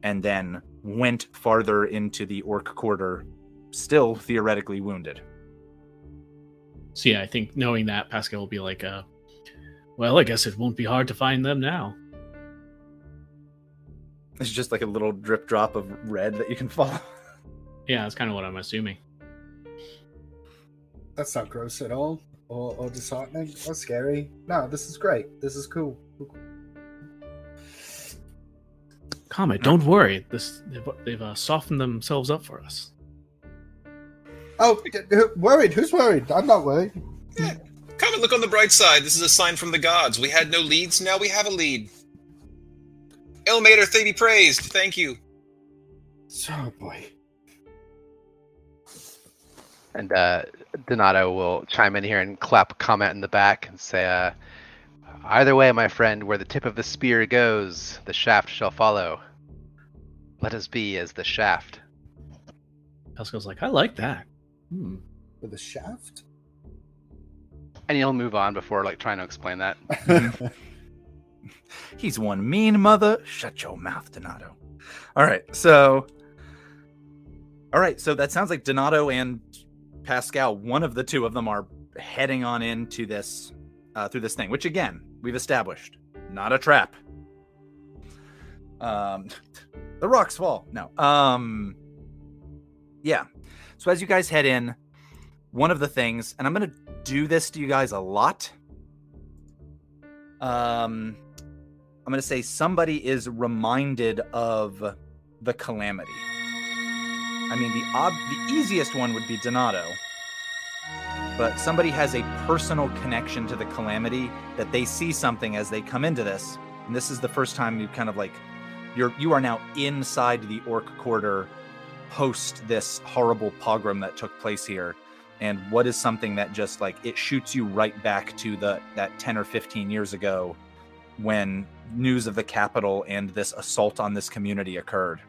and then went farther into the orc quarter still theoretically wounded So yeah, I think knowing that Pascal will be like, uh, well, I guess it won't be hard to find them now. it's just like a little drip drop of red that you can follow Yeah, that's kind of what I'm assuming. That's not gross at all, or, or disheartening, or scary. No, this is great. This is cool. Comet, don't worry. This they've, they've uh, softened themselves up for us. Oh, d- d- worried? Who's worried? I'm not worried. Come and look on the bright side. This is a sign from the gods. We had no leads, now we have a lead. Ilmater, they be praised. Thank you. Oh boy. And uh, Donato will chime in here and clap a comment in the back and say, uh, Either way, my friend, where the tip of the spear goes, the shaft shall follow. Let us be as the shaft. Pascal's like, I like that. Hmm. With a shaft? And he'll move on before like trying to explain that. he's one mean mother shut your mouth donato all right so all right so that sounds like donato and pascal one of the two of them are heading on into this uh, through this thing which again we've established not a trap. Um the rocks fall no um yeah. So as you guys head in one of the things and i'm gonna do this to you guys a lot um i'm gonna say somebody is reminded of the calamity i mean the ob- the easiest one would be donato but somebody has a personal connection to the calamity that they see something as they come into this. And this is the first time you kind of like you're you are now inside the orc quarter post this horrible pogrom that took place here. And what is something that just like it shoots you right back to the that 10 or 15 years ago when news of the capital and this assault on this community occurred.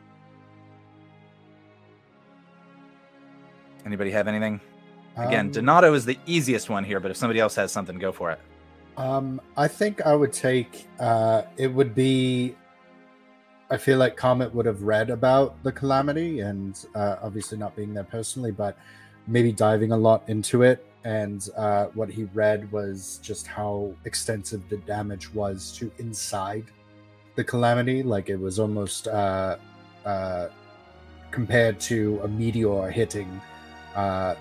Anybody have anything? Again, Um, Donato is the easiest one here, but if somebody else has something, go for it. Um, I think I would take. Uh, it would be. I feel like Comet would have read about the calamity, and uh, obviously not being there personally, but maybe diving a lot into it. And uh, what he read was just how extensive the damage was to inside the calamity. Like it was almost uh, uh, compared to a meteor hitting uh,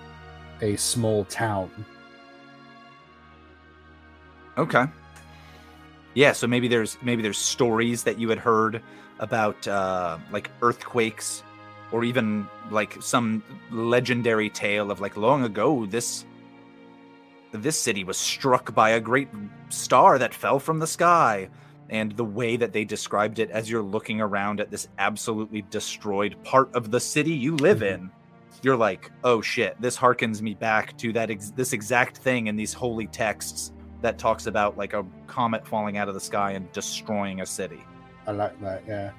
a small town. Okay. Yeah, so maybe there's maybe there's stories that you had heard about uh like earthquakes or even like some legendary tale of like long ago this this city was struck by a great star that fell from the sky and the way that they described it as you're looking around at this absolutely destroyed part of the city you live Mhm. in you're like oh shit this harkens me back to that ex- this exact thing in these holy texts that talks about like a comet falling out of the sky and destroying a city. I like that, yeah.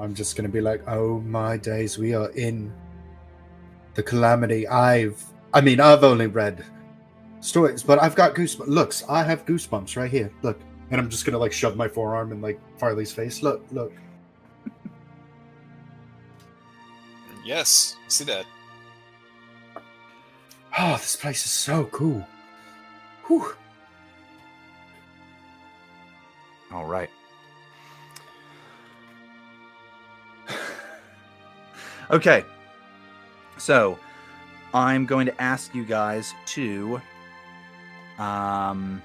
I'm just gonna be like, oh my days, we are in the calamity. I've I mean, I've only read stories, but I've got goosebumps. Looks, I have goosebumps right here. Look. And I'm just gonna like shove my forearm in like Farley's face. Look, look. Yes, see that. Oh, this place is so cool. Whew. All right. okay. So, I'm going to ask you guys to um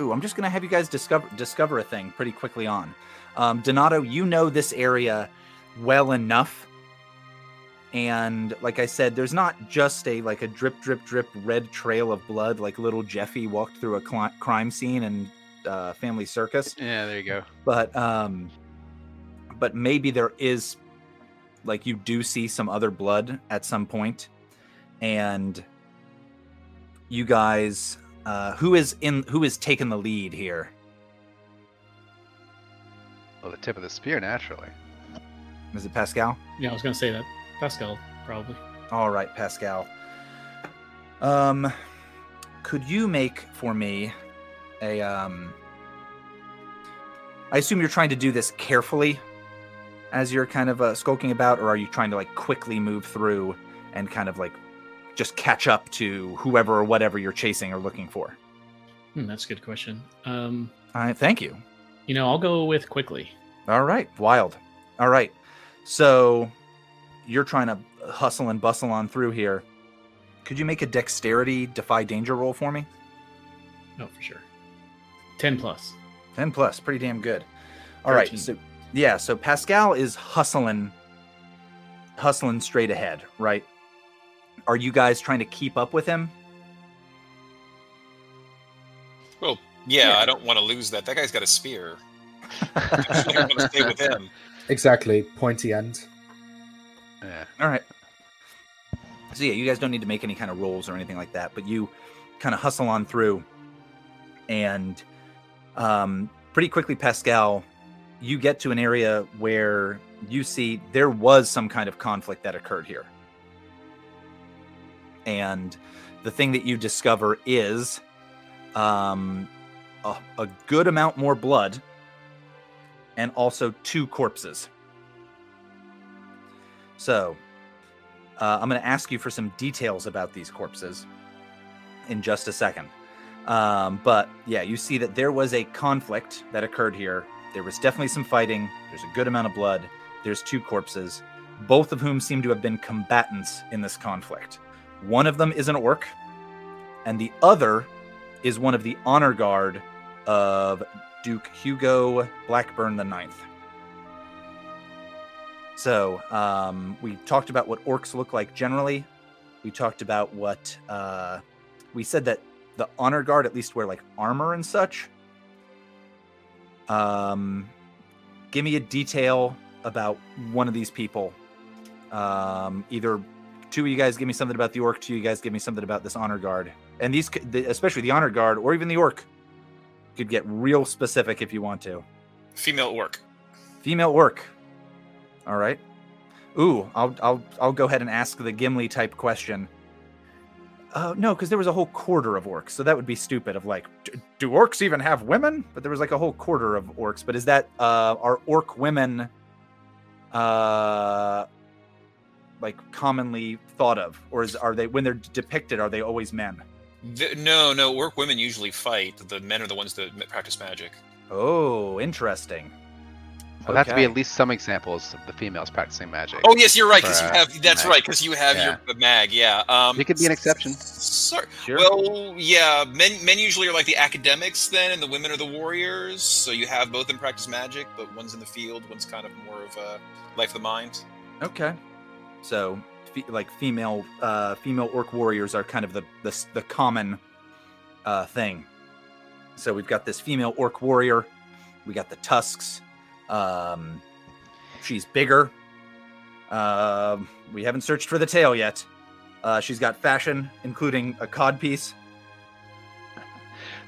Ooh, I'm just going to have you guys discover discover a thing pretty quickly on. Um Donato, you know this area well enough and like I said, there's not just a like a drip, drip, drip red trail of blood like little Jeffy walked through a cli- crime scene and uh, Family Circus, Yeah, there you go. but um, but maybe there is like you do see some other blood at some point, and you guys, uh, who is in who is taking the lead here? Well, the tip of the spear, naturally. Is it Pascal? Yeah, I was gonna say that. Pascal, probably. All right, Pascal. Um, could you make for me a um? I assume you're trying to do this carefully, as you're kind of uh, skulking about, or are you trying to like quickly move through and kind of like just catch up to whoever or whatever you're chasing or looking for? Hmm, that's a good question. Um, All right, thank you. you know, I'll go with quickly. All right, wild. All right, so you're trying to hustle and bustle on through here. Could you make a dexterity defy danger roll for me? No, for sure. Ten plus. 10 plus, pretty damn good. All right, 13. so yeah, so Pascal is hustling hustling straight ahead, right? Are you guys trying to keep up with him? Well, yeah, Yeah. I don't want to lose that. That guy's got a spear. I want stay with him. Exactly. Pointy end. Yeah. All right. So yeah, you guys don't need to make any kind of rolls or anything like that, but you kind of hustle on through and um pretty quickly Pascal, you get to an area where you see there was some kind of conflict that occurred here. And the thing that you discover is um a, a good amount more blood and also two corpses. So, uh, I'm going to ask you for some details about these corpses in just a second. Um, but yeah, you see that there was a conflict that occurred here. There was definitely some fighting. There's a good amount of blood. There's two corpses, both of whom seem to have been combatants in this conflict. One of them is an orc, and the other is one of the honor guard of Duke Hugo Blackburn the Ninth. So um, we talked about what orcs look like generally. We talked about what uh, we said that the honor guard at least wear like armor and such. Um, give me a detail about one of these people. Um, either two of you guys give me something about the orc, two of you guys give me something about this honor guard, and these, especially the honor guard or even the orc, could get real specific if you want to. Female orc. Female orc. All right. Ooh, I'll I'll I'll go ahead and ask the Gimli type question. Uh, no, because there was a whole quarter of orcs, so that would be stupid. Of like, "D- do orcs even have women? But there was like a whole quarter of orcs. But is that uh, are orc women, uh, like commonly thought of, or is are they when they're depicted? Are they always men? The, no, no, orc women usually fight. The men are the ones that practice magic. Oh, interesting. Well, have to be at least some examples of the females practicing magic. Oh yes, you're right. Because you uh, have that's mag. right. Because you have Yeah. your mag. Yeah. Um, It could be an exception. Sorry. Sure. Well, yeah. Men men usually are like the academics then, and the women are the warriors. So you have both of them practice magic, but one's in the field, one's kind of more of a life of the mind. Okay. So, fe- like female, uh, female orc warriors are kind of the the, the common uh, thing. So we've got this female orc warrior. We got the tusks. Um, she's bigger. Um, we haven't searched for the tail yet. Uh, she's got fashion, including a cod piece.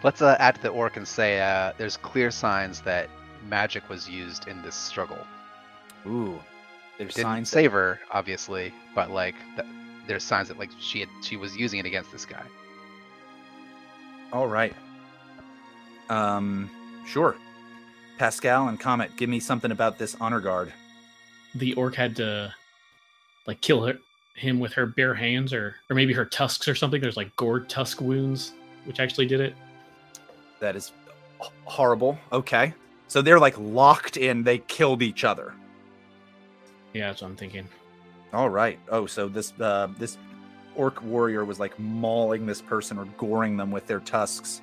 Let's uh, add to the orc and say uh, there's clear signs that magic was used in this struggle. Ooh, there's Didn't signs. save her, obviously, but like th- there's signs that like she had, she was using it against this guy. All right. Um, sure. Pascal and Comet, give me something about this honor guard. The orc had to like kill her, him with her bare hands, or or maybe her tusks or something. There's like gored tusk wounds, which actually did it. That is horrible. Okay. So they're like locked in, they killed each other. Yeah, that's what I'm thinking. All right. Oh, so this uh this orc warrior was like mauling this person or goring them with their tusks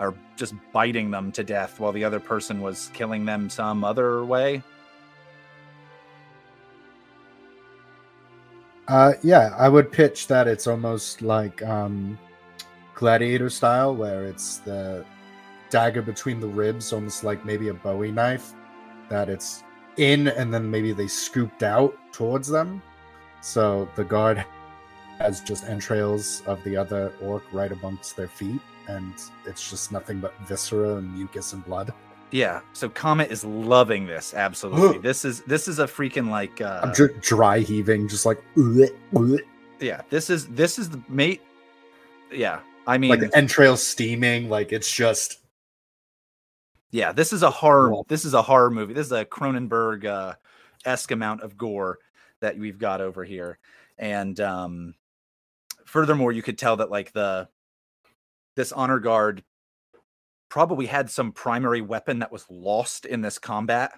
or just biting them to death while the other person was killing them some other way. Uh, yeah, I would pitch that it's almost like um, gladiator style, where it's the dagger between the ribs, almost like maybe a Bowie knife, that it's in and then maybe they scooped out towards them. So the guard has just entrails of the other orc right amongst their feet, and it's just nothing but viscera and mucus and blood. Yeah. So Comet is loving this. Absolutely. this is this is a freaking like uh I'm dr- dry heaving, just like "Ugh, ugh," yeah, this is this is the mate yeah. I mean like entrails steaming, like it's just Yeah, this is a horror. Cool. This is a horror movie. This is a Cronenberg uh, esque amount of gore that we've got over here, and um, furthermore, you could tell that like the this honor guard probably had some primary weapon that was lost in this combat,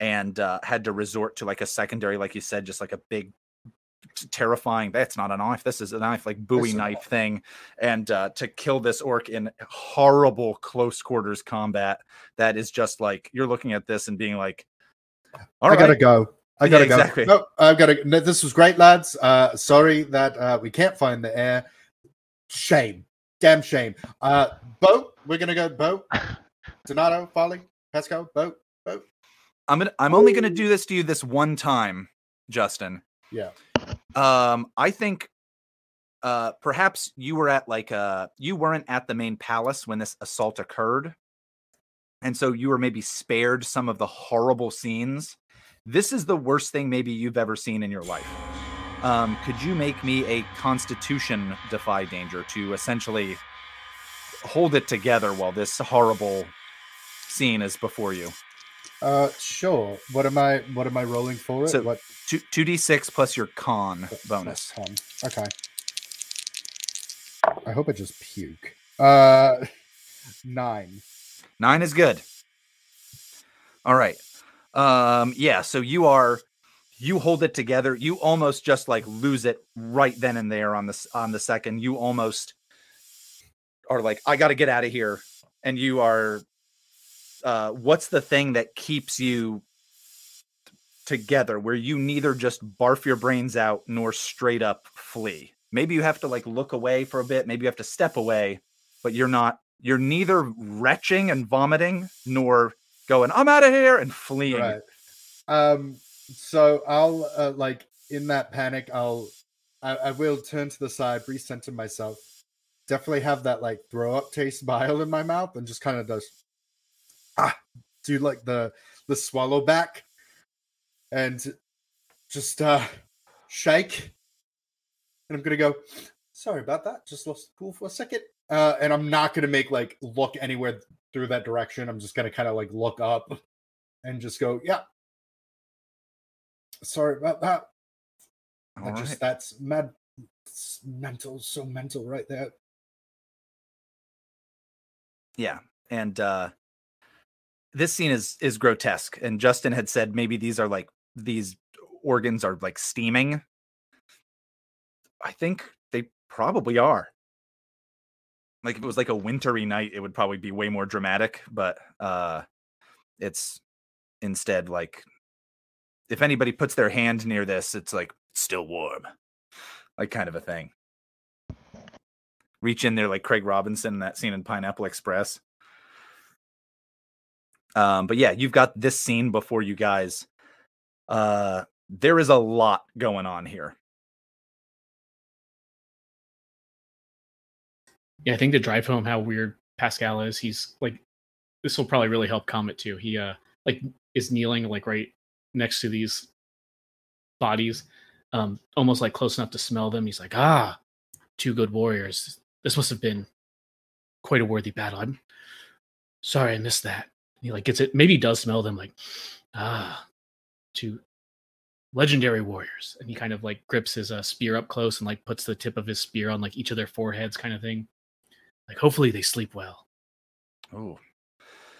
and uh, had to resort to like a secondary, like you said, just like a big terrifying that's not a knife this is a knife like bowie knife thing and uh to kill this orc in horrible close quarters combat that is just like you're looking at this and being like all I gotta go. I gotta exactly. go. No, I've gotta. No, this was great, lads. Uh, sorry that uh, we can't find the air. Shame, damn shame. Uh, boat. We're gonna go boat. Donato, Folly, Pesco, boat, boat. i'm gonna i'm only gonna do this to you this one time justin Yeah. um i think uh perhaps you were at like uh you weren't at the main palace when this assault occurred and so you were maybe spared some of the horrible scenes this is the worst thing maybe you've ever seen in your life um could you make me a constitution defy danger to essentially hold it together while this horrible scene is before you Uh, sure. What am I? What am I rolling for it? So, what Two two d six plus your con plus bonus. con? Okay. I hope I just puke. Uh, nine. Nine is good. All right. Um, yeah, so you are you hold it together. You almost just like lose it right then and there on this on the second. You almost are like, I gotta get out of here. And you are uh what's the thing that keeps you together where you neither just barf your brains out nor straight up flee? maybe you have to like look away for a bit maybe you have to step away but you're not you're neither retching and vomiting nor going i'm out of here and fleeing Right. Um. So I'll uh, like in that panic, I'll I, I will turn to the side, recenter myself. Definitely have that like throw up taste bile in my mouth, and just kind of does ah do like the the swallow back, and just uh shake. And I'm gonna go. Sorry about that. Just lost the cool for a second. Uh, and I'm not gonna make like look anywhere through that direction. I'm just gonna kind of like look up and just go, yeah. Sorry about that. All I just right. that's mad it's mental, so mental right there. yeah and uh this scene is is grotesque and justin had said maybe these are like these organs are like steaming i think they probably are like if it was like a wintry night it would probably be way more dramatic but uh it's instead like if anybody puts their hand near this it's like still warm like kind of a thing reach in there like Craig Robinson in that scene in Pineapple Express. Um, but yeah, you've got this scene before you guys. Uh, there is a lot going on here. Yeah, I think to drive home how weird Pascal is, he's like this will probably really help Comet too. He uh like is kneeling like right next to these bodies, um, almost like close enough to smell them. He's like, ah, two good warriors. This must have been quite a worthy battle. I'm sorry I missed that. He like gets it. Maybe he does smell them. Like, ah, two legendary warriors. And he kind of like grips his uh, spear up close and like puts the tip of his spear on like each of their foreheads, kind of thing. Like, hopefully they sleep well. Oh,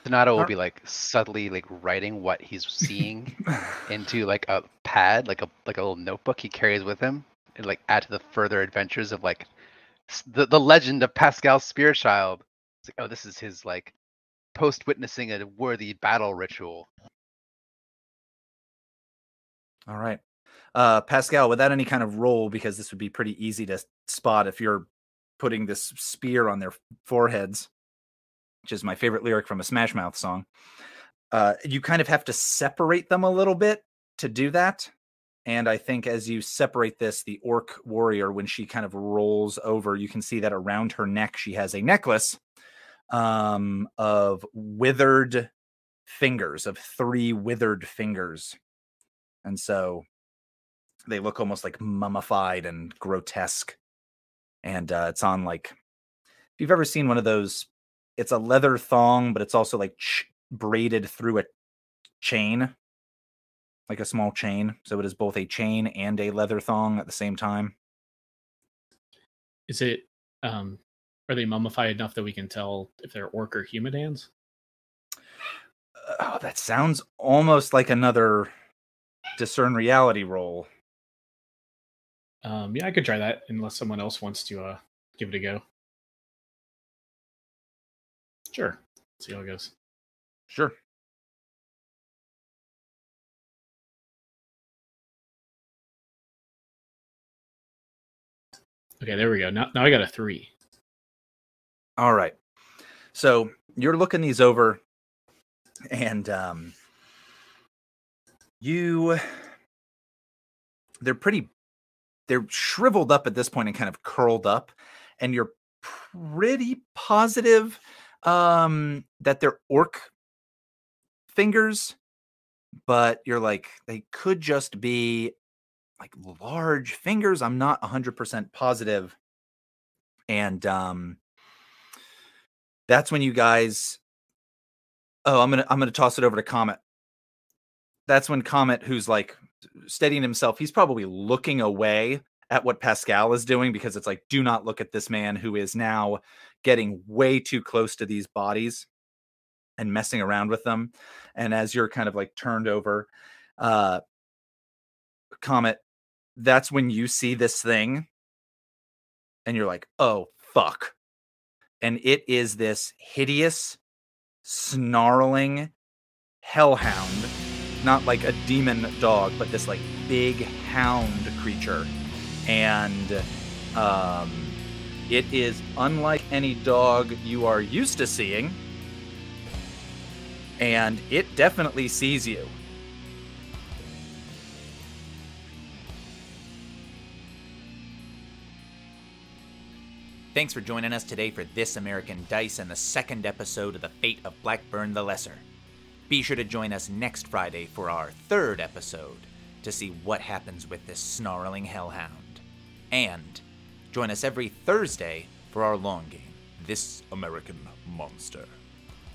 Donato will be like subtly like writing what he's seeing into like a pad, like a like a little notebook he carries with him, and like add to the further adventures of like the the legend of Pascal Spearchild. It's like, oh, this is his like post witnessing a worthy battle ritual. all right. Uh, Pascal, without any kind of roll, because this would be pretty easy to spot if you're putting this spear on their foreheads, which is my favorite lyric from a Smash Mouth song. Uh, you kind of have to separate them a little bit to do that. And I think as you separate this, the orc warrior, when she kind of rolls over, you can see that around her neck, she has a necklace um, of withered fingers, of three withered fingers. And so they look almost like mummified and grotesque. And uh, it's on like, if you've ever seen one of those, it's a leather thong, but it's also like ch- braided through a chain, like a small chain. So it is both a chain and a leather thong at the same time. Is it um are they mummified enough that we can tell if they're orc or human hands? Oh, that sounds almost like another discern reality roll. Um yeah, I could try that unless someone else wants to uh give it a go. Sure. see how it goes. Sure. Okay, there we go. Now now I got a three. All right. So you're looking these over, and um, you they're pretty they're shriveled up at this point and kind of curled up, and you're pretty positive um, that they're orc fingers, but you're like they could just be like large fingers. I'm not 100% positive. And um that's when you guys Oh, I'm going to I'm going to toss it over to Comet. That's when Comet who's like steadying himself, he's probably looking away at what Pascal is doing because it's like do not look at this man who is now getting way too close to these bodies and messing around with them. And as you're kind of like turned over, uh Comet, that's when you see this thing and you're like, oh, fuck. And it is this hideous, snarling hellhound, not like a demon dog, but this like big hound creature. And Um, it is unlike any dog you are used to seeing, and it definitely sees you. Thanks for joining us today for This American Dice and the second episode of The Fate of Blackburn the Lesser. Be sure to join us next Friday for our third episode to see what happens with this snarling hellhound. And join us every Thursday for our long game, This American Monster.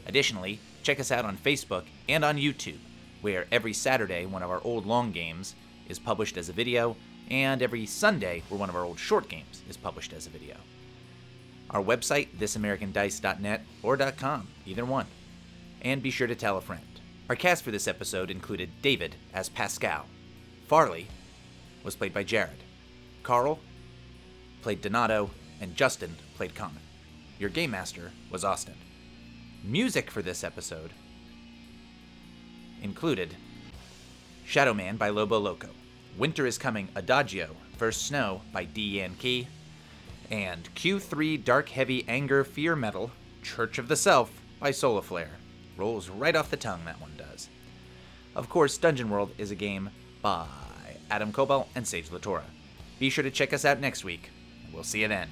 Additionally, check us out on Facebook and on YouTube, where every Saturday one of our old long games is published as a video, and every Sunday where one of our old short games is published as a video. Our website, thisamericandice.net or .com, either one. And be sure to tell a friend. Our cast for this episode included David as Pascal. Farley was played by Jared. Carl played Donato, and Justin played Common. Your game master was Austin. Music for this episode included Shadow Man by Lobo Loco, Winter is Coming Adagio, First Snow by D. Key, and Q3 Dark Heavy Anger Fear Metal Church of the Self by Solaflare. Rolls right off the tongue, that one does. Of course, Dungeon World is a game by Adam Koebel and Sage LaTorra. Be sure to check us out next week, we'll see you then.